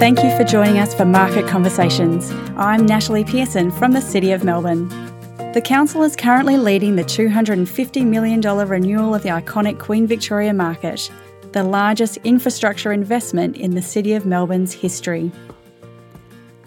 Thank you for joining us for Market Conversations. I'm Natalie Pearson from the City of Melbourne. The Council is currently leading the $250 million renewal of the iconic Queen Victoria Market, the largest infrastructure investment in the City of Melbourne's history.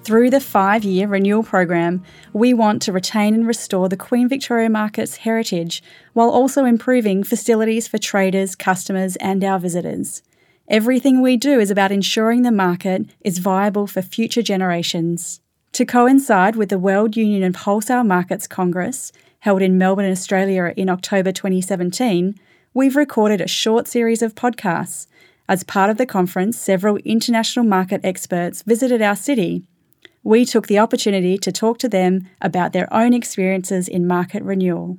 Through the five year renewal program, we want to retain and restore the Queen Victoria Market's heritage while also improving facilities for traders, customers, and our visitors. Everything we do is about ensuring the market is viable for future generations. To coincide with the World Union of Wholesale Markets Congress, held in Melbourne, Australia in October 2017, we've recorded a short series of podcasts. As part of the conference, several international market experts visited our city. We took the opportunity to talk to them about their own experiences in market renewal.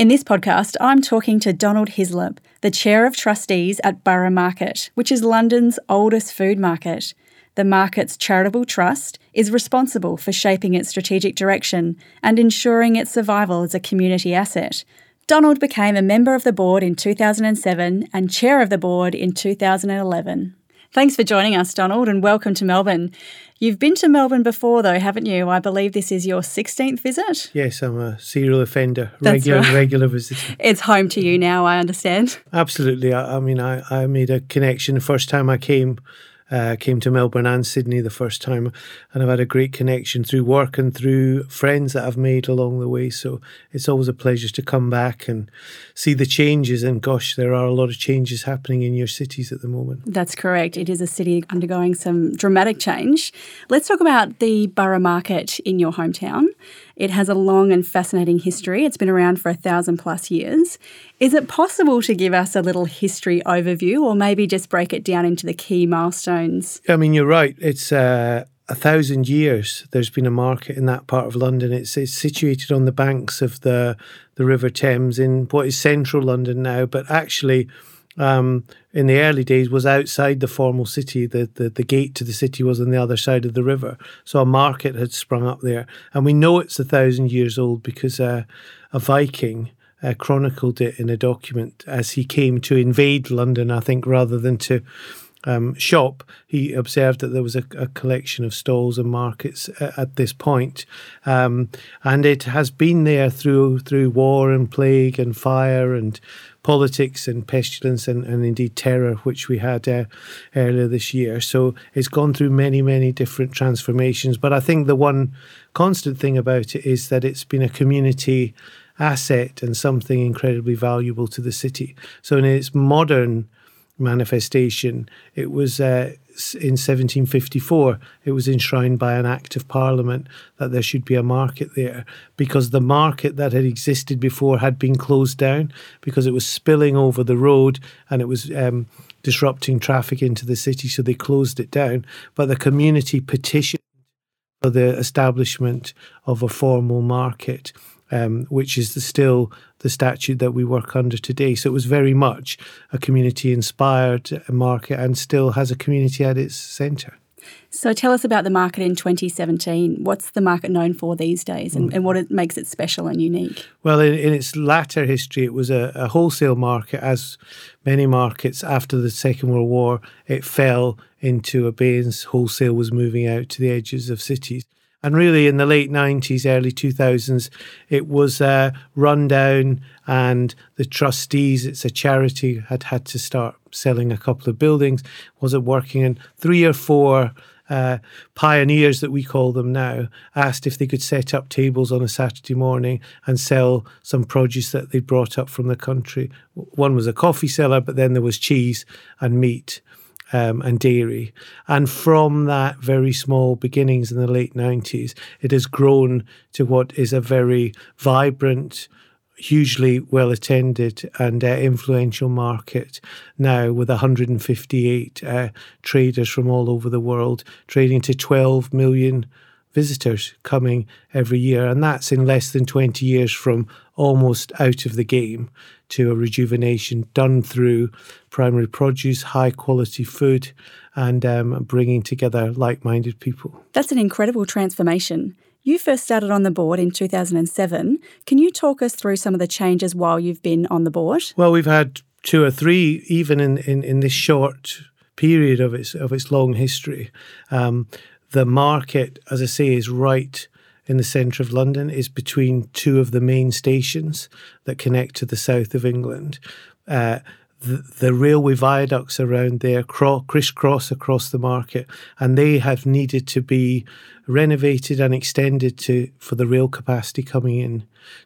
In this podcast, I'm talking to Donald Hyslop, the Chair of Trustees at Borough Market, which is London's oldest food market. The market's charitable trust is responsible for shaping its strategic direction and ensuring its survival as a community asset. Donald became a member of the board in 2007 and chair of the board in 2011. Thanks for joining us, Donald, and welcome to Melbourne. You've been to Melbourne before, though, haven't you? I believe this is your 16th visit. Yes, I'm a serial offender, That's regular right. regular visitor. It's home to you now, I understand. Absolutely. I, I mean, I, I made a connection the first time I came uh, came to Melbourne and Sydney the first time, and I've had a great connection through work and through friends that I've made along the way. So it's always a pleasure to come back and see the changes. And gosh, there are a lot of changes happening in your cities at the moment. That's correct. It is a city undergoing some dramatic change. Let's talk about the borough market in your hometown. It has a long and fascinating history. It's been around for a thousand plus years. Is it possible to give us a little history overview or maybe just break it down into the key milestones? I mean, you're right. It's uh, a thousand years there's been a market in that part of London. It's, it's situated on the banks of the, the River Thames in what is central London now, but actually um, in the early days was outside the formal city. The, the the gate to the city was on the other side of the river, so a market had sprung up there, and we know it's a thousand years old because uh, a Viking. Uh, chronicled it in a document as he came to invade London, I think, rather than to um, shop, he observed that there was a, a collection of stalls and markets at, at this point. Um, and it has been there through through war and plague and fire and politics and pestilence and, and indeed terror, which we had uh, earlier this year. So it's gone through many, many different transformations. But I think the one constant thing about it is that it's been a community asset and something incredibly valuable to the city. So in its modern manifestation, it was uh, in 1754, it was enshrined by an act of parliament that there should be a market there because the market that had existed before had been closed down because it was spilling over the road and it was um, disrupting traffic into the city. So they closed it down. But the community petitioned for the establishment of a formal market um, which is the, still the statute that we work under today. So it was very much a community inspired market and still has a community at its centre. So tell us about the market in 2017. What's the market known for these days and, and what it makes it special and unique? Well, in, in its latter history, it was a, a, wholesale market. As many markets after the Second World War, it fell into abeyance. Wholesale was moving out to the edges of cities. And really, in the late 90s, early 2000s, it was uh, run down, and the trustees, it's a charity, had had to start selling a couple of buildings. Wasn't working, and three or four uh, pioneers that we call them now asked if they could set up tables on a Saturday morning and sell some produce that they'd brought up from the country. One was a coffee seller, but then there was cheese and meat um, and dairy. And from that very small beginnings in the late 90s, it has grown to what is a very vibrant, hugely well attended and uh, influential market now with 158 uh, traders from all over the world trading to 12 million visitors coming every year. And that's in less than 20 years from almost out of the game to a rejuvenation done through primary produce, high quality food, and um, bringing together like minded people. That's an incredible transformation. You first started on the board in 2007. Can you talk us through some of the changes while you've been on the board? Well, we've had two or three, even in, in, in this short period of its of its long history. Um, the market, as I say, is right in the centre of London. is between two of the main stations that connect to the south of England. Uh, the, railway viaducts around there cro- crisscross across the market, and they have needed to be renovated and extended to for the rail capacity coming in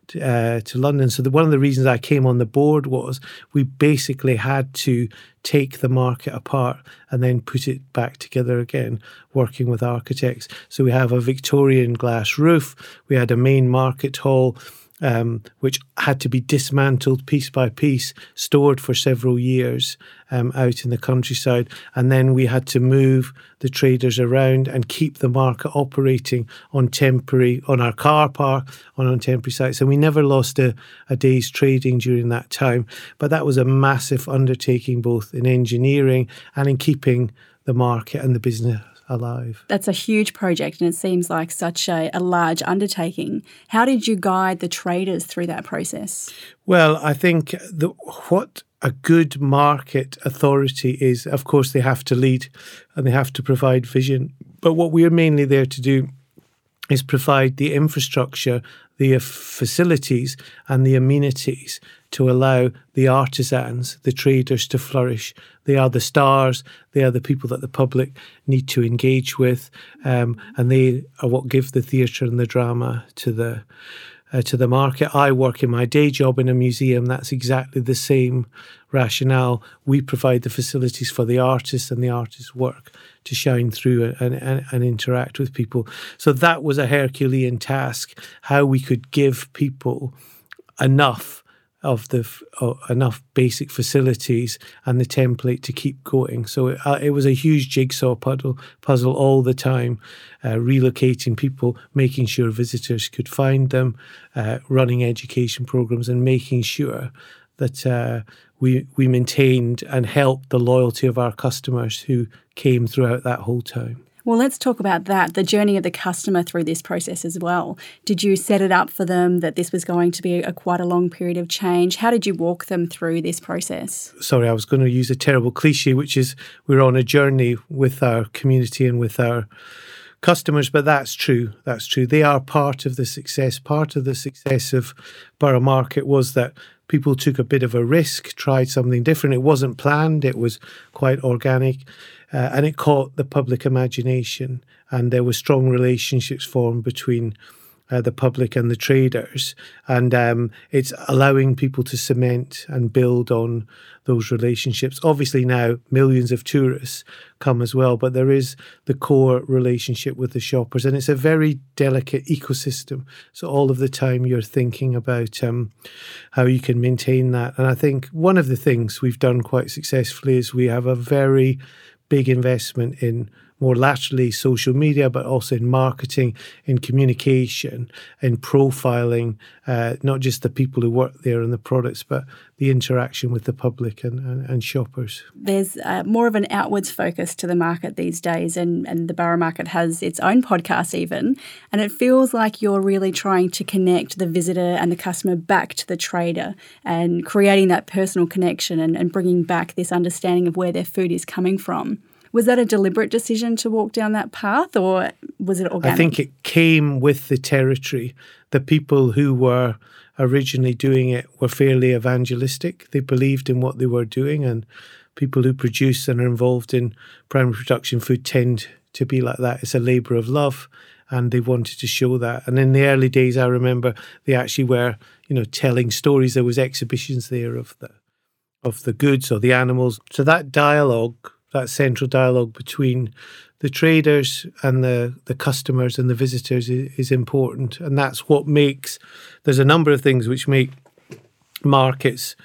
to, uh, to London. So the, one of the reasons I came on the board was we basically had to take the market apart and then put it back together again, working with architects. So we have a Victorian glass roof. We had a main market hall um, which had to be dismantled piece by piece, stored for several years um, out in the countryside. And then we had to move the traders around and keep the market operating on temporary, on our car park, on, on temporary sites. And we never lost a, a day's trading during that time. But that was a massive undertaking, both in engineering and in keeping the market and the business alive. That's a huge project and it seems like such a, a large undertaking. How did you guide the traders through that process? Well, I think the, what a good market authority is, of course, they have to lead and they have to provide vision. But what we're mainly there to do is provide the infrastructure, the facilities, and the amenities to allow the artisans, the traders to flourish. They are the stars, they are the people that the public need to engage with, um, and they are what give the theatre and the drama to the uh, to the market. I work in my day job in a museum. That's exactly the same rationale. We provide the facilities for the artists and the artists' work to shine through and, and, and interact with people. So that was a Herculean task how we could give people enough of the uh, enough basic facilities and the template to keep going. So it, uh, it was a huge jigsaw puzzle, puzzle all the time, uh, relocating people, making sure visitors could find them, uh, running education programs, and making sure that uh, we we maintained and helped the loyalty of our customers who came throughout that whole time. Well, let's talk about that the journey of the customer through this process as well. Did you set it up for them that this was going to be a quite a long period of change? How did you walk them through this process? Sorry, I was going to use a terrible cliche, which is we're on a journey with our community and with our customers, but that's true. That's true. They are part of the success. Part of the success of Borough Market was that people took a bit of a risk, tried something different. It wasn't planned, it was quite organic uh, and it caught the public imagination. And there were strong relationships formed between uh, the public and the traders, and um, it's allowing people to cement and build on those relationships. Obviously, now millions of tourists come as well, but there is the core relationship with the shoppers, and it's a very delicate ecosystem. So all of the time you're thinking about um, how you can maintain that. And I think one of the things we've done quite successfully is we have a very big investment in more laterally social media, but also in marketing, in communication, in profiling, uh, not just the people who work there and the products, but the interaction with the public and, and, and shoppers. There's uh, more of an outwards focus to the market these days, and, and the Borough Market has its own podcast, even. And it feels like you're really trying to connect the visitor and the customer back to the trader and creating that personal connection and, and bringing back this understanding of where their food is coming from. Was that a deliberate decision to walk down that path, or was it organic? I think it came with the territory. The people who were originally doing it were fairly evangelistic. They believed in what they were doing, and people who produce and are involved in primary production food tend to be like that. It's a labour of love, and they wanted to show that. And in the early days, I remember they actually were, you know, telling stories. There was exhibitions there of the of the goods or the animals. So that dialogue that central dialogue between the traders and the, the customers and the visitors is, is, important. And that's what makes, there's a number of things which make markets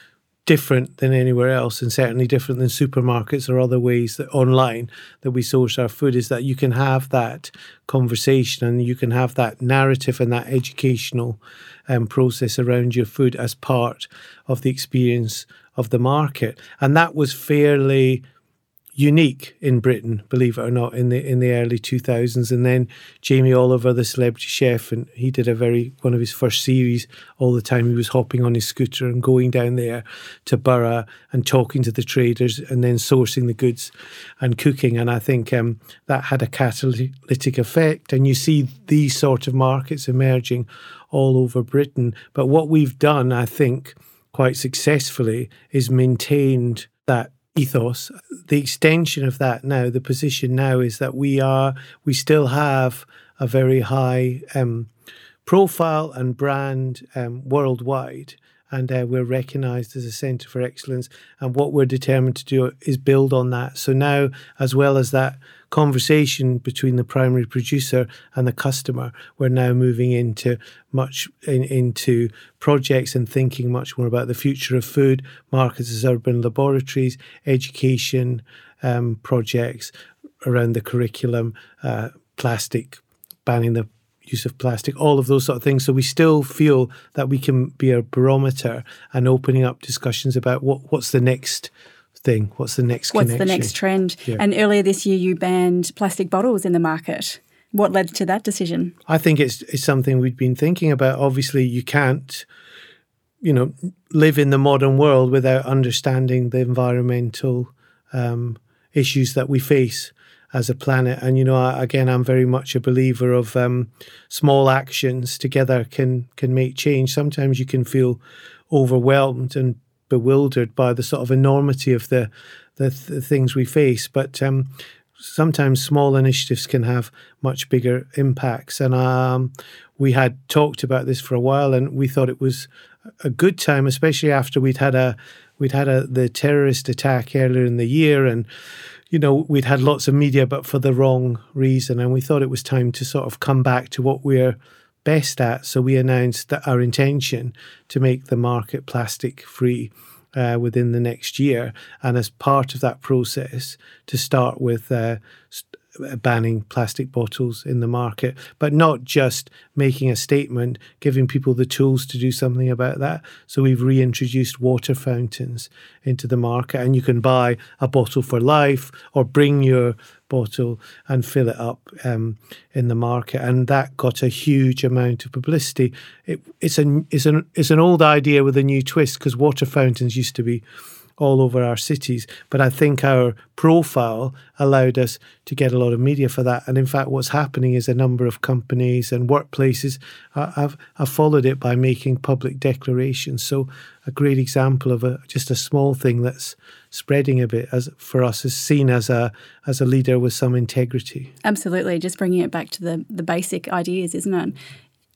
different than anywhere else and certainly different than supermarkets or other ways that online that we source our food is that you can have that conversation and you can have that narrative and that educational um, process around your food as part of the experience of the market. And that was fairly unique in Britain, believe it or not, in the in the early 2000s. And then Jamie Oliver, the celebrity chef, and he did a very one of his first series. All the time he was hopping on his scooter and going down there to Borough and talking to the traders, and then sourcing the goods and cooking. And I think um, that had a catalytic effect. And you see these sort of markets emerging all over Britain. But what we've done, I think, quite successfully, is maintained that ethos. The extension of that now, the position now is that we are, we still have a very high um, profile and brand um, worldwide. And uh, we're recognized as a center for excellence. And what we're determined to do is build on that. So now, as well as that conversation between the primary producer and the customer. We're now moving into much in, into projects and thinking much more about the future of food, markets as urban laboratories, education um, projects around the curriculum, uh, plastic, banning the use of plastic, all of those sort of things. So we still feel that we can be a barometer and opening up discussions about what what's the next thing? What's the next What's connection? the next trend? Yeah. And earlier this year, you banned plastic bottles in the market. What led to that decision? I think it's, it's something we've been thinking about. Obviously, you can't, you know, live in the modern world without understanding the environmental um, issues that we face as a planet. And you know, again, I'm very much a believer of um, small actions together can can make change. Sometimes you can feel overwhelmed and bewildered by the sort of enormity of the the, the things we face. But um, sometimes small initiatives can have much bigger impacts. And um, we had talked about this for a while, and we thought it was a good time, especially after we'd had a we'd had a the terrorist attack earlier in the year, and you know we'd had lots of media, but for the wrong reason. And we thought it was time to sort of come back to what we're best at. So we announced that our intention to make the market plastic free uh, within the next year. And as part of that process, to start with uh, banning plastic bottles in the market, but not just making a statement, giving people the tools to do something about that. So we've reintroduced water fountains into the market, and you can buy a bottle for life or bring your bottle and fill it up um, in the market, and that got a huge amount of publicity. It, it's an it's an it's an old idea with a new twist because water fountains used to be all over our cities. But I think our profile allowed us to get a lot of media for that. And in fact, what's happening is a number of companies and workplaces have, have followed it by making public declarations. So a great example of a just a small thing that's spreading a bit as for us is seen as a as a leader with some integrity. Absolutely, just bringing it back to the the basic ideas, isn't it?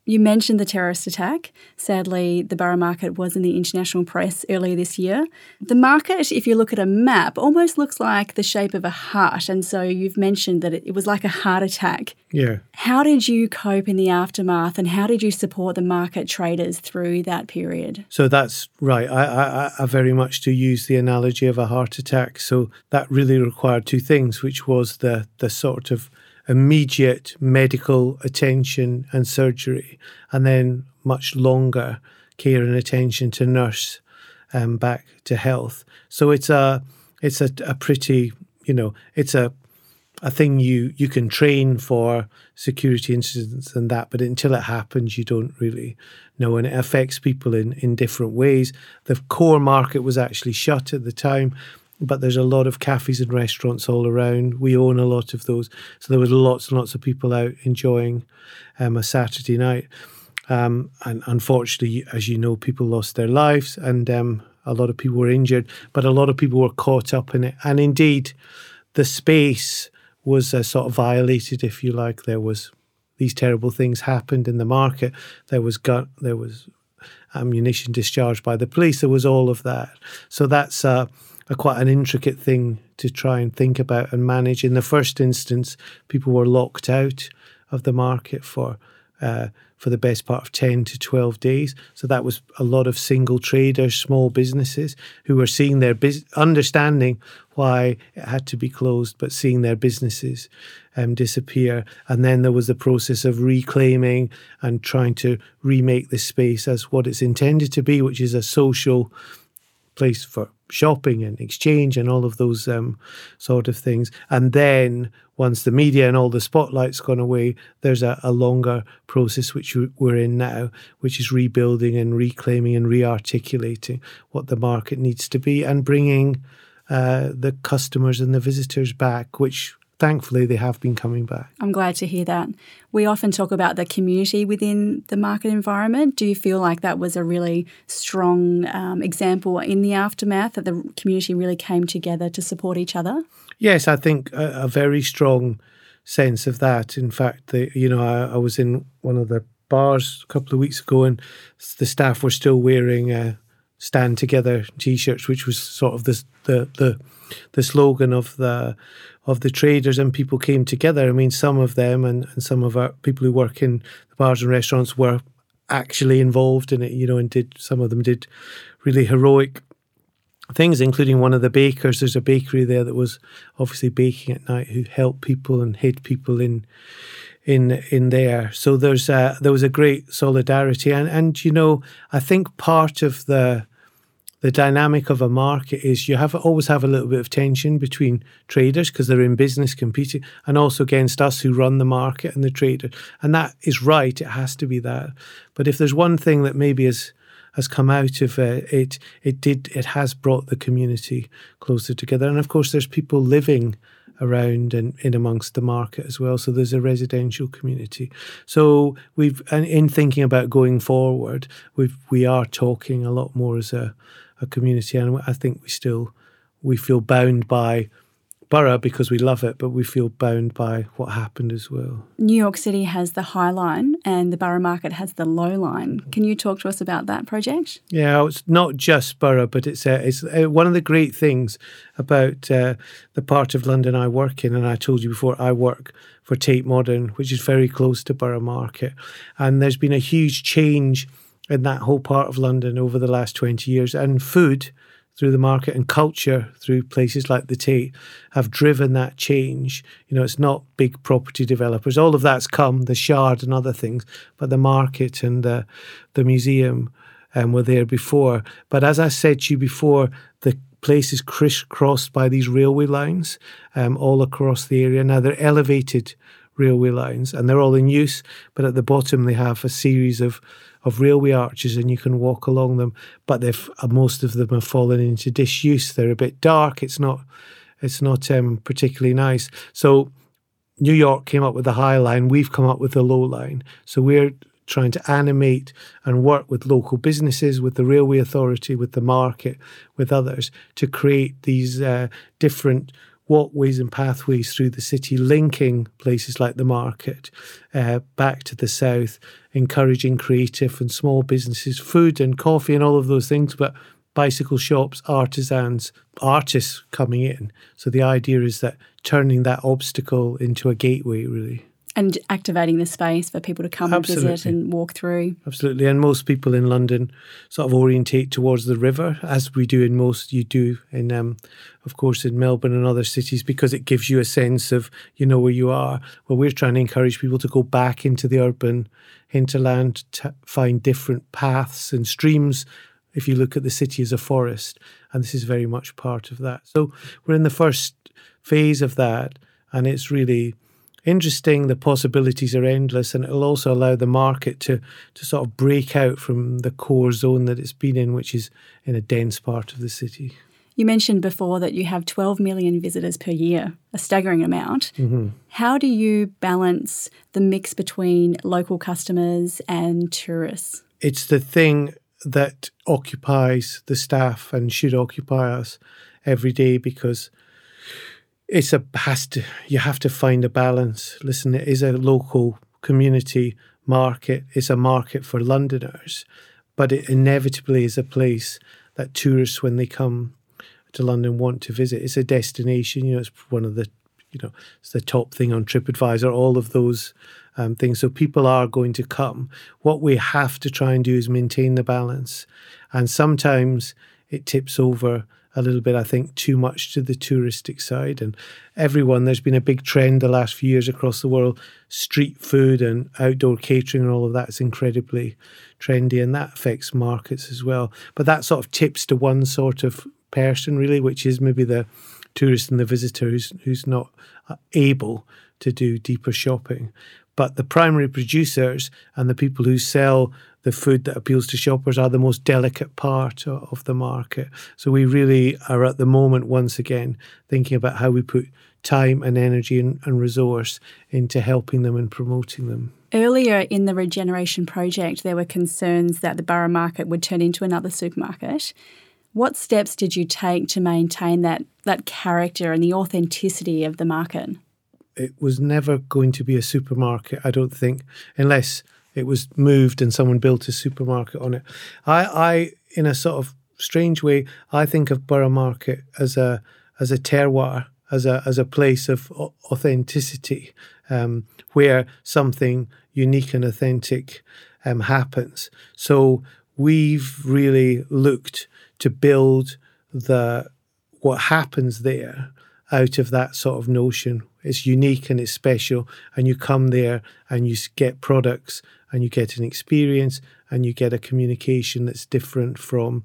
You mentioned the terrorist attack. Sadly, the Borough market was in the international press earlier this year. The market, if you look at a map, almost looks like the shape of a heart. And so you've mentioned that it, was like a heart attack. Yeah. How did you cope in the aftermath and how did you support the market traders through that period? So that's right. I, I, I very much to use the analogy of a heart attack. So that really required two things, which was the, the sort of immediate medical attention and surgery, and then much longer care and attention to nurse um, back to health. So it's a it's a, a pretty you know it's a a thing you you can train for security incidents and that, but until it happens, you don't really know, and it affects people in in different ways. The core market was actually shut at the time, but there's a lot of cafes and restaurants all around. We own a lot of those, so there was lots and lots of people out enjoying um, a Saturday night. Um, and unfortunately, as you know, people lost their lives, and um, a lot of people were injured. But a lot of people were caught up in it, and indeed, the space was uh, sort of violated, if you like. There was these terrible things happened in the market. There was gun, there was ammunition discharged by the police. There was all of that. So that's uh, a quite an intricate thing to try and think about and manage. In the first instance, people were locked out of the market for uh, for the best part of 10 to 12 days. So that was a lot of single traders, small businesses who were seeing their business, understanding why it had to be closed, but seeing their businesses um, disappear. And then there was the process of reclaiming and trying to remake the space as what it's intended to be, which is a social place for shopping and exchange and all of those um, sort of things. And then once the media and all the spotlight's gone away, there's a, a longer process which we're in now, which is rebuilding and reclaiming and re-articulating what the market needs to be and bringing uh, the customers and the visitors back, which thankfully they have been coming back. I'm glad to hear that. We often talk about the community within the market environment. Do you feel like that was a really strong um, example in the aftermath that the community really came together to support each other? Yes, I think a, a very strong sense of that. In fact, the, you know, I, I, was in one of the bars a couple of weeks ago, and the staff were still wearing uh, "Stand Together" t-shirts, which was sort of the the the, the slogan of the of the traders and people came together. I mean, some of them and, and some of our people who work in the bars and restaurants were actually involved in it, you know, and did some of them did really heroic things, including one of the bakers. There's a bakery there that was obviously baking at night who helped people and hid people in in in there. So there's a, there was a great solidarity, and and you know I think part of the the dynamic of a market is you have always have a little bit of tension between traders because they're in business competing and also against us who run the market and the trader and that is right it has to be that but if there's one thing that maybe has has come out of uh, it it did it has brought the community closer together and of course there's people living around and in amongst the market as well. So there's a residential community. So we've and in thinking about going forward, we we are talking a lot more as a a community, and I think we still we feel bound by borough because we love it, but we feel bound by what happened as well. New York City has the High Line and the Borough Market has the Low Line. Can you talk to us about that project? Yeah, it's not just borough, but it's uh, it's uh, one of the great things about uh, the part of London I work in, and I told you before I work for Tate Modern, which is very close to Borough Market, and there's been a huge change in that whole part of London over the last 20 years. And food through the market and culture through places like the Tate have driven that change. You know, it's not big property developers. All of that's come, the Shard and other things, but the market and the, the museum um, were there before. But as I said to you before, the place is crisscrossed by these railway lines um, all across the area. Now they're elevated railway lines and they're all in use, but at the bottom they have a series of of railway arches and you can walk along them, but they've uh, most of them have fallen into disuse. They're a bit dark. It's not it's not um, particularly nice. So New York came up with the high line. We've come up with the low line. So we're trying to animate and work with local businesses, with the railway authority, with the market, with others to create these uh, different walkways and pathways through the city, linking places like the market uh, back to the south, encouraging creative and small businesses, food and coffee and all of those things, but bicycle shops, artisans, artists coming in. So the idea is that turning that obstacle into a gateway, really and activating the space for people to come Absolutely. and visit and walk through. Absolutely, and most people in London sort of orientate towards the river, as we do in most. You do in, um, of course, in Melbourne and other cities, because it gives you a sense of you know where you are. Well, we're trying to encourage people to go back into the urban hinterland, to find different paths and streams. If you look at the city as a forest, and this is very much part of that. So we're in the first phase of that, and it's really interesting. The possibilities are endless, and it'll also allow the market to to sort of break out from the core zone that it's been in, which is in a dense part of the city. You mentioned before that you have 12 million visitors per year, a staggering amount. Mm-hmm. How do you balance the mix between local customers and tourists? It's the thing that occupies the staff and should occupy us every day because it's a has to you have to find a balance. Listen, it is a local community market. It's a market for Londoners, but it inevitably is a place that tourists, when they come to London, want to visit. It's a destination. You know, it's one of the you know it's the top thing on TripAdvisor. All of those um, things. So people are going to come. What we have to try and do is maintain the balance, and sometimes it tips over a little bit, I think, too much to the touristic side. And everyone, there's been a big trend the last few years across the world. Street food and outdoor catering and all of that is incredibly trendy, and that affects markets as well. But that sort of tips to one sort of person, really, which is maybe the tourist and the visitor who's, who's not uh, able to do deeper shopping. But the primary producers and the people who sell the food that appeals to shoppers are the most delicate part of the market. So we really are at the moment, once again, thinking about how we put time and energy and, and resource into helping them and promoting them. Earlier in the regeneration project, there were concerns that the borough market would turn into another supermarket. What steps did you take to maintain that, that character and the authenticity of the market? It was never going to be a supermarket, I don't think, unless it was moved and someone built a supermarket on it. I, I in a sort of strange way, I think of Borough Market as a as a terroir, as a as a place of authenticity, um, where something unique and authentic um, happens. So we've really looked to build the what happens there out of that sort of notion. It's unique and it's special, and you come there and you get products and you get an experience and you get a communication that's different from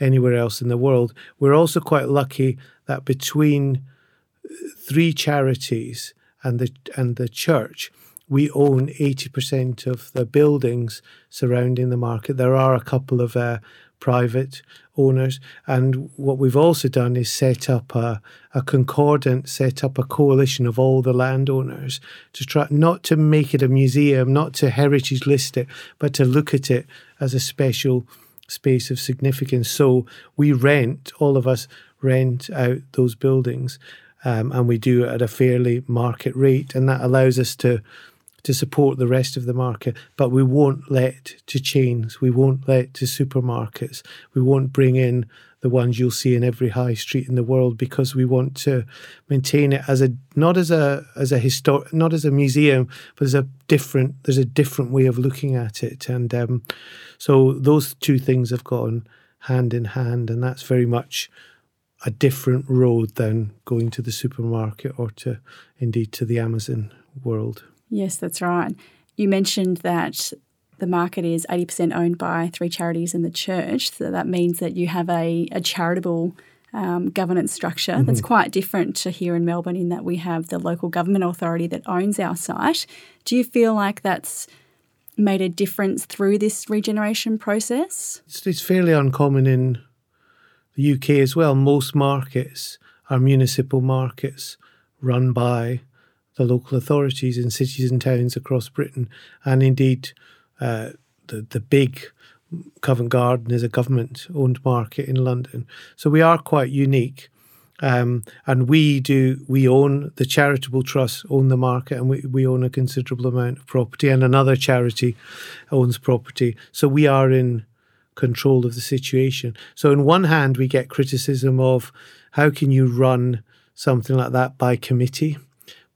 anywhere else in the world. We're also quite lucky that between three charities and the and the church, we own 80% of the buildings surrounding the market. There are a couple of uh, private owners. And what we've also done is set up a, a concordat, set up a coalition of all the landowners to try not to make it a museum, not to heritage list it, but to look at it as a special space of significance. So we rent, all of us rent out those buildings. Um, and we do it at a fairly market rate, and that allows us to to support the rest of the market, but we won't let to chains, we won't let to supermarkets, we won't bring in the ones you'll see in every high street in the world because we want to maintain it as a not as a as a histor- not as a museum, but as a different there's a different way of looking at it, and um, so those two things have gone hand in hand, and that's very much a different road than going to the supermarket or to indeed to the Amazon world. Yes, that's right. You mentioned that the market is 80% owned by three charities and the church. So that means that you have a, a charitable um, governance structure mm-hmm. that's quite different to here in Melbourne, in that we have the local government authority that owns our site. Do you feel like that's made a difference through this regeneration process? It's, it's fairly uncommon in the UK as well. Most markets are municipal markets run by the local authorities in cities and towns across Britain, and indeed uh, the the big Covent Garden is a government-owned market in London. So we are quite unique, um, and we do we own the charitable trust own the market, and we we own a considerable amount of property, and another charity owns property. So we are in control of the situation. So on one hand, we get criticism of how can you run something like that by committee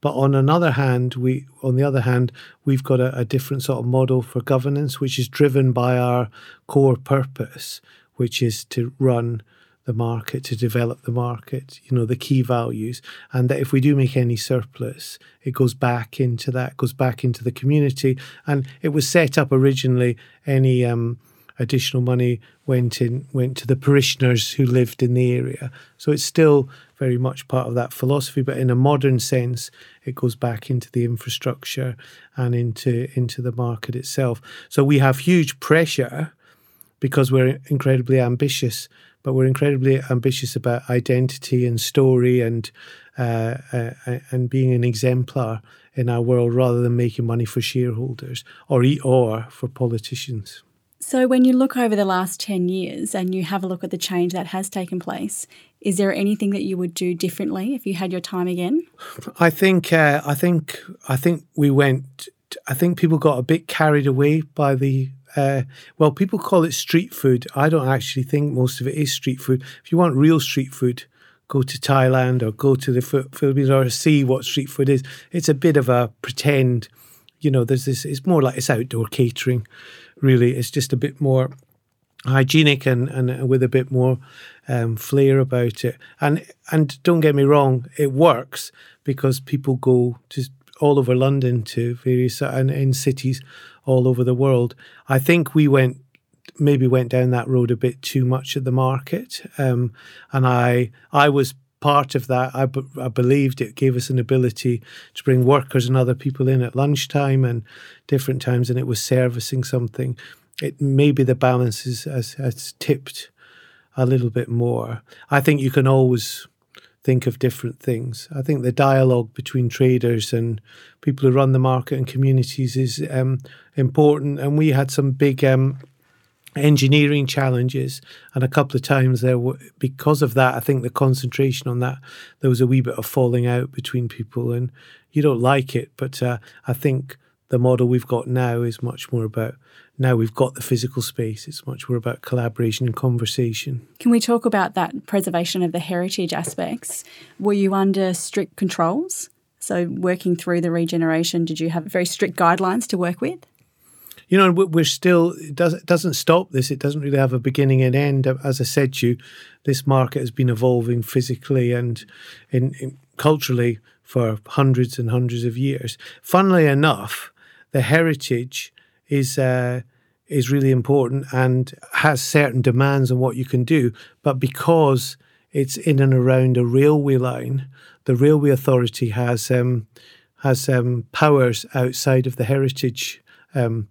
but on another hand, we on the other hand, we've got a, a different sort of model for governance, which is driven by our core purpose, which is to run the market, to develop the market, you know, the key values. And that if we do make any surplus, it goes back into that, goes back into the community. And it was set up originally, any um, additional money went in went to the parishioners who lived in the area. So it's still very much part of that philosophy, but in a modern sense, it goes back into the infrastructure and into into the market itself. So we have huge pressure because we're incredibly ambitious, but we're incredibly ambitious about identity and story and uh, uh, and being an exemplar in our world rather than making money for shareholders or or for politicians. So, when you look over the last 10 years and you have a look at the change that has taken place, is there anything that you would do differently if you had your time again? I think, uh, I think, I think we went, I think people got a bit carried away by the, uh, well, people call it street food. I don't actually think most of it is street food. If you want real street food, go to Thailand or go to the Philippines or see what street food is. It's a bit of a pretend, you know, there's this, it's more like it's outdoor catering really. It's just a bit more hygienic and, and with a bit more um, flair about it. And and don't get me wrong, it works because people go to all over London to various and in cities all over the world. I think we went maybe went down that road a bit too much at the market, um, and I I was part of that. I, b- I believed it gave us an ability to bring workers and other people in at lunchtime and different times, and it was servicing something. It maybe the balance is, has, has tipped a little bit more. I think you can always think of different things. I think the dialogue between traders and people who run the market and communities is um, important. And we had some big um, engineering challenges, and a couple of times there were because of that. I think the concentration on that there was a wee bit of falling out between people, and you don't like it, but uh, I think the model we've got now is much more about now we've got the physical space. It's much more about collaboration and conversation. Can we talk about that preservation of the heritage aspects? Were you under strict controls? So, working through the regeneration, did you have very strict guidelines to work with? You know, we're still, it, does, it doesn't stop this. It doesn't really have a beginning and end. As I said to you, this market has been evolving physically and in, in culturally for hundreds and hundreds of years. Funnily enough, the heritage is uh, is really important and has certain demands on what you can do. But because it's in and around a railway line, the railway authority has um, has um, powers outside of the heritage um,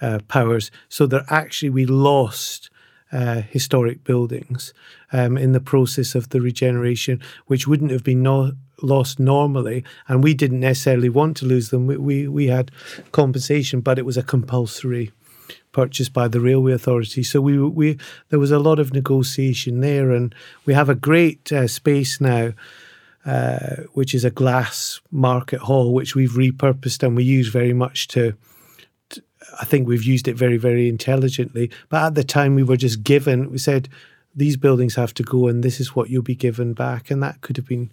uh, powers. So that actually we lost. Uh, historic buildings um, in the process of the regeneration, which wouldn't have been no- lost normally, and we didn't necessarily want to lose them. We, we, we had compensation, but it was a compulsory purchase by the railway authority. So we we there was a lot of negotiation there, and we have a great uh, space now. Uh, which is a glass market hall, which we've repurposed and we use very much to. I think we've used it very, very intelligently. But at the time, we were just given. We said these buildings have to go, and this is what you'll be given back, and that could have been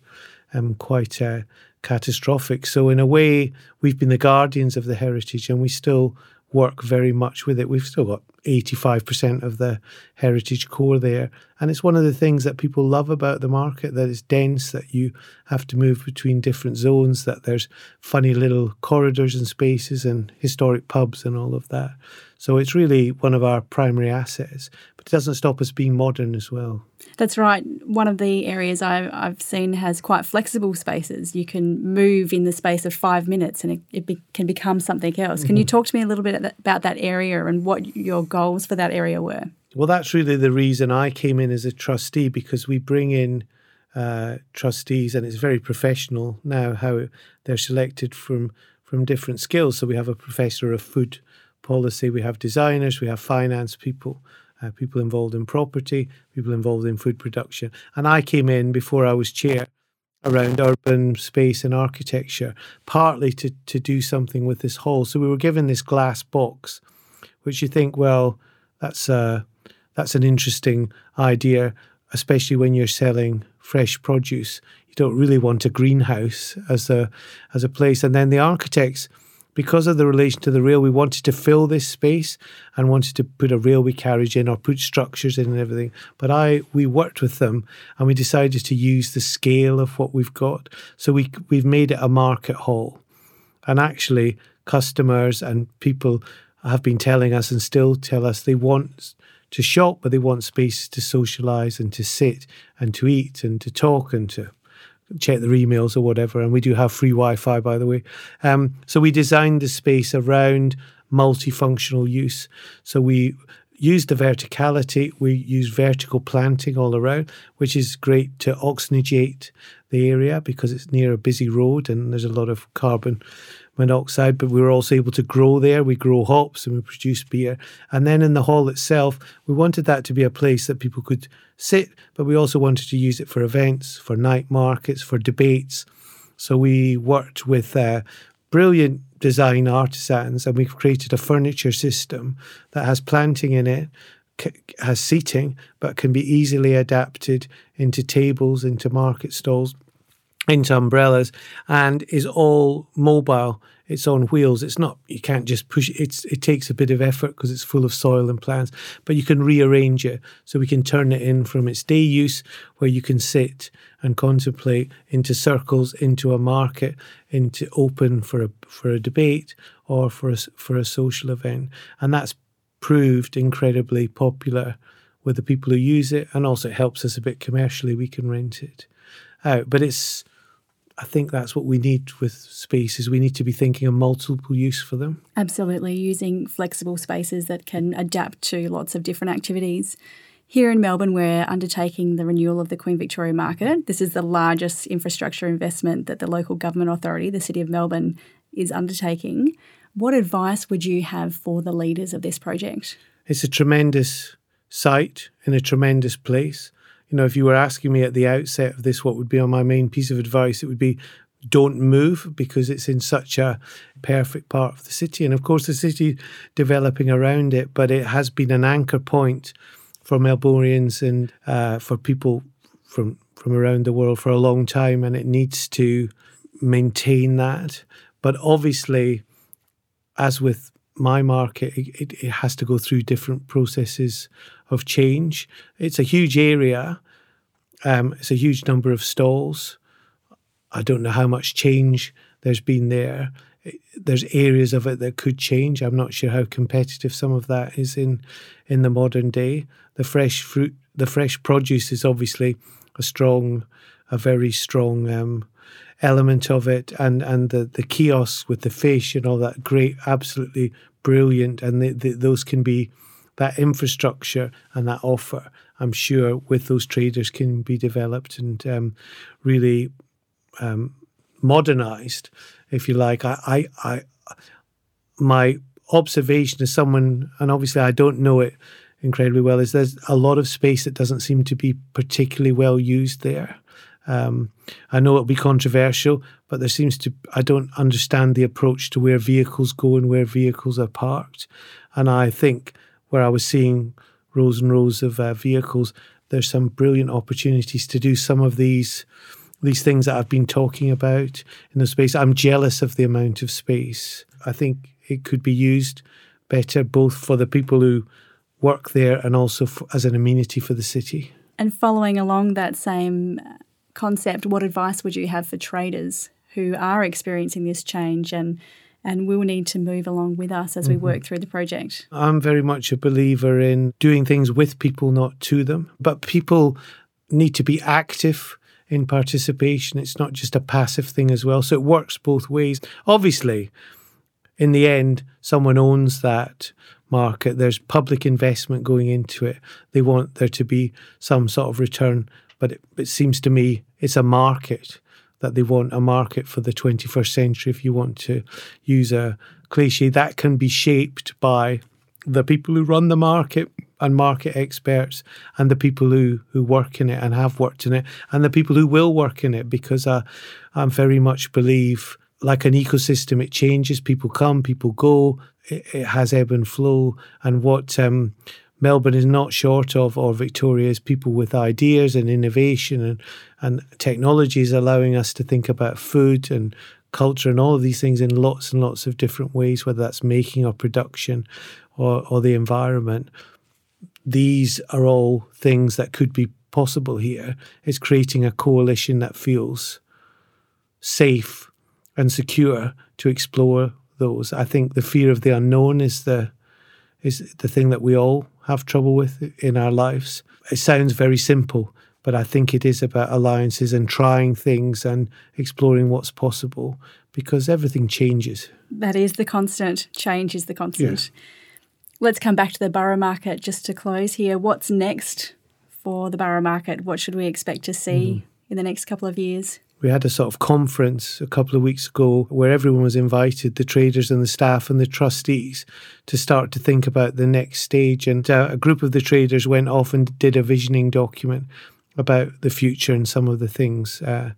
um, quite uh, catastrophic. So, in a way, we've been the guardians of the heritage and we still work very much with it. We've still got 85% of the heritage core there. And it's one of the things that people love about the market that it's dense, that you have to move between different zones, that there's funny little corridors and spaces and historic pubs and all of that. So it's really one of our primary assets, but it doesn't stop us being modern as well. That's right. One of the areas I've, I've seen has quite flexible spaces. You can move in the space of five minutes and it, it be, can become something else. Mm-hmm. Can you mm-hmm. talk to me a little bit about that area and what your goals for that area were? Well, that's really the reason I came in as a trustee because we bring in uh, trustees and it's very professional now how they're selected from from different skills. So we have a professor of food policy. We have designers, we have finance people, uh, people involved in property, people involved in food production. And I came in before I was chair around urban space and architecture, partly to, to do something with this hall. So we were given this glass box, which you think, well, that's a, that's an interesting idea, especially when you're selling fresh produce. You don't really want a greenhouse as a as a place. And then the architects because of the relation to the rail, we wanted to fill this space and wanted to put a railway carriage in or put structures in and everything. But I we worked with them and we decided to use the scale of what we've got. So we we've made it a market hall. And actually customers and people have been telling us and still tell us they want to shop, but they want space to socialize and to sit and to eat and to talk and to check their emails or whatever. And we do have free Wi Fi, by the way. Um, so we designed the space around multifunctional use. So we use the verticality, we use vertical planting all around, which is great to oxygenate the area because it's near a busy road and there's a lot of carbon monoxide, but we were also able to grow there. We grow hops and we produce beer. And then in the hall itself, we wanted that to be a place that people could sit, but we also wanted to use it for events, for night markets, for debates. So we worked with uh, brilliant design artisans and we've created a furniture system that has planting in it has seating but can be easily adapted into tables into market stalls into umbrellas and is all mobile. it's on wheels. It's not you can't just push it. It's it takes a bit of effort because it's full of soil and plants, but you can rearrange it so we can turn it in from its day use where you can sit and contemplate into circles, into a market, into open for a for a debate or for a, for a social event, and that's proved incredibly popular with the people who use it, and also it helps us a bit commercially. We can rent it out, but it's I think that's what we need with spaces. We need to be thinking of multiple use for them. Absolutely, using flexible spaces that can adapt to lots of different activities. Here in Melbourne, we're undertaking the renewal of the Queen Victoria Market. This is the largest infrastructure investment that the local government authority, the City of Melbourne, is undertaking. What advice would you have for the leaders of this project? It's a tremendous site in a tremendous place you know, if you were asking me at the outset of this, what would be on my main piece of advice, it would be don't move because it's in such a perfect part of the city. And of course, the city developing around it, but it has been an anchor point for Melbournians and uh, for people from from around the world for a long time, and it needs to maintain that. But obviously, as with my market, it, it, has to go through different processes of change. It's a huge area. Um, it's a huge number of stalls. I don't know how much change there's been there. There's areas of it that could change. I'm not sure how competitive some of that is in in the modern day. The fresh fruit, the fresh produce is obviously a strong, a very strong um, element of it, and and the the kiosks with the fish and all that great, absolutely brilliant, and the, the, those can be that infrastructure and that offer. I'm sure with those traders can be developed and um, really um, modernized, if you like. I, I, I, my observation as someone, and obviously I don't know it incredibly well, is there's a lot of space that doesn't seem to be particularly well used there. Um, I know it'll be controversial, but there seems to, I don't understand the approach to where vehicles go and where vehicles are parked. And I think where I was seeing rows and rows of uh, vehicles, there's some brilliant opportunities to do some of these these things that I've been talking about in the space. I'm jealous of the amount of space. I think it could be used better both for the people who work there and also for, as an amenity for the city. And following along that same concept, what advice would you have for traders who are experiencing this change and and will need to move along with us as we mm-hmm. work through the project? I'm very much a believer in doing things with people, not to them. But people need to be active in participation. It's not just a passive thing as well. So it works both ways. Obviously, in the end, someone owns that market. There's public investment going into it. They want there to be some sort of return but it, it seems to me it's a market that they want a market for the 21st century. If you want to use a cliche, that can be shaped by the people who run the market and market experts and the people who, who work in it and have worked in it and the people who will work in it because I, I very much believe like an ecosystem, it changes. People come, people go. It, it has ebb and flow. And what um, Melbourne is not short of, or Victoria is people with ideas and innovation and, and technologies allowing us to think about food and culture and all of these things in lots and lots of different ways, whether that's making or production or, or the environment. These are all things that could be possible here. It's creating a coalition that feels safe and secure to explore those. I think the fear of the unknown is the is the thing that we all have trouble with in our lives. It sounds very simple, but I think it is about alliances and trying things and exploring what's possible because everything changes. That is the constant. Change is the constant. Yeah. Let's come back to the borough market just to close here. What's next for the borough market? What should we expect to see mm. in the next couple of years? We had a sort of conference a couple of weeks ago where everyone was invited the traders and the staff and the trustees to start to think about the next stage. And uh, a group of the traders went off and did a visioning document about the future and some of the things uh,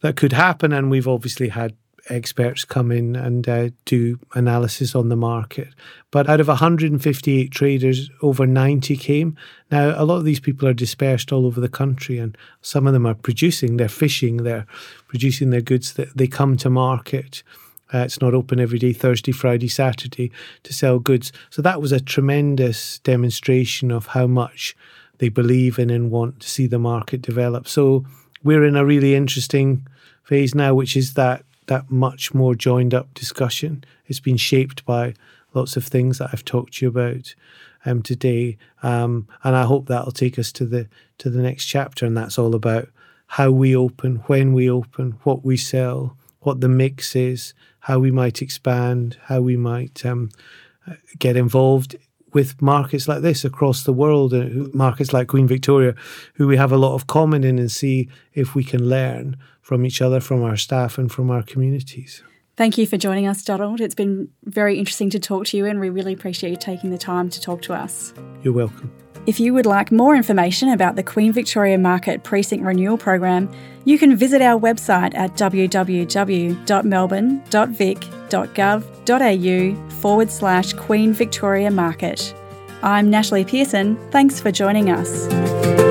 that could happen. And we've obviously had experts come in and uh, do analysis on the market. But out of 158 traders, over 90 came. Now, a lot of these people are dispersed all over the country, and some of them are producing, they're fishing, they're producing their goods that they come to market Uh, it's not open every day, Thursday, Friday, Saturday, to sell goods. So that was a tremendous demonstration of how much they believe in and want to see the market develop. So we're in a really interesting phase now, which is that that much more joined up discussion. It's been shaped by lots of things that I've talked to you about um, today, um, and I hope that'll take us to the to the next chapter, and that's all about how we open, when we open, what we sell, what the mix is, how we might expand, how we might um, get involved with markets like this across the world, uh, markets like Queen Victoria, who we have a lot of common in, and see if we can learn from each other, from our staff, and from our communities. Thank you for joining us, Donald. It's been very interesting to talk to you, and we really appreciate you taking the time to talk to us. You're welcome. If you would like more information about the Queen Victoria Market Precinct Renewal Program, you can visit our website at www.melbourne.vic.gov.au forward slash Queen Victoria Market. I'm Natalie Pearson. Thanks for joining us.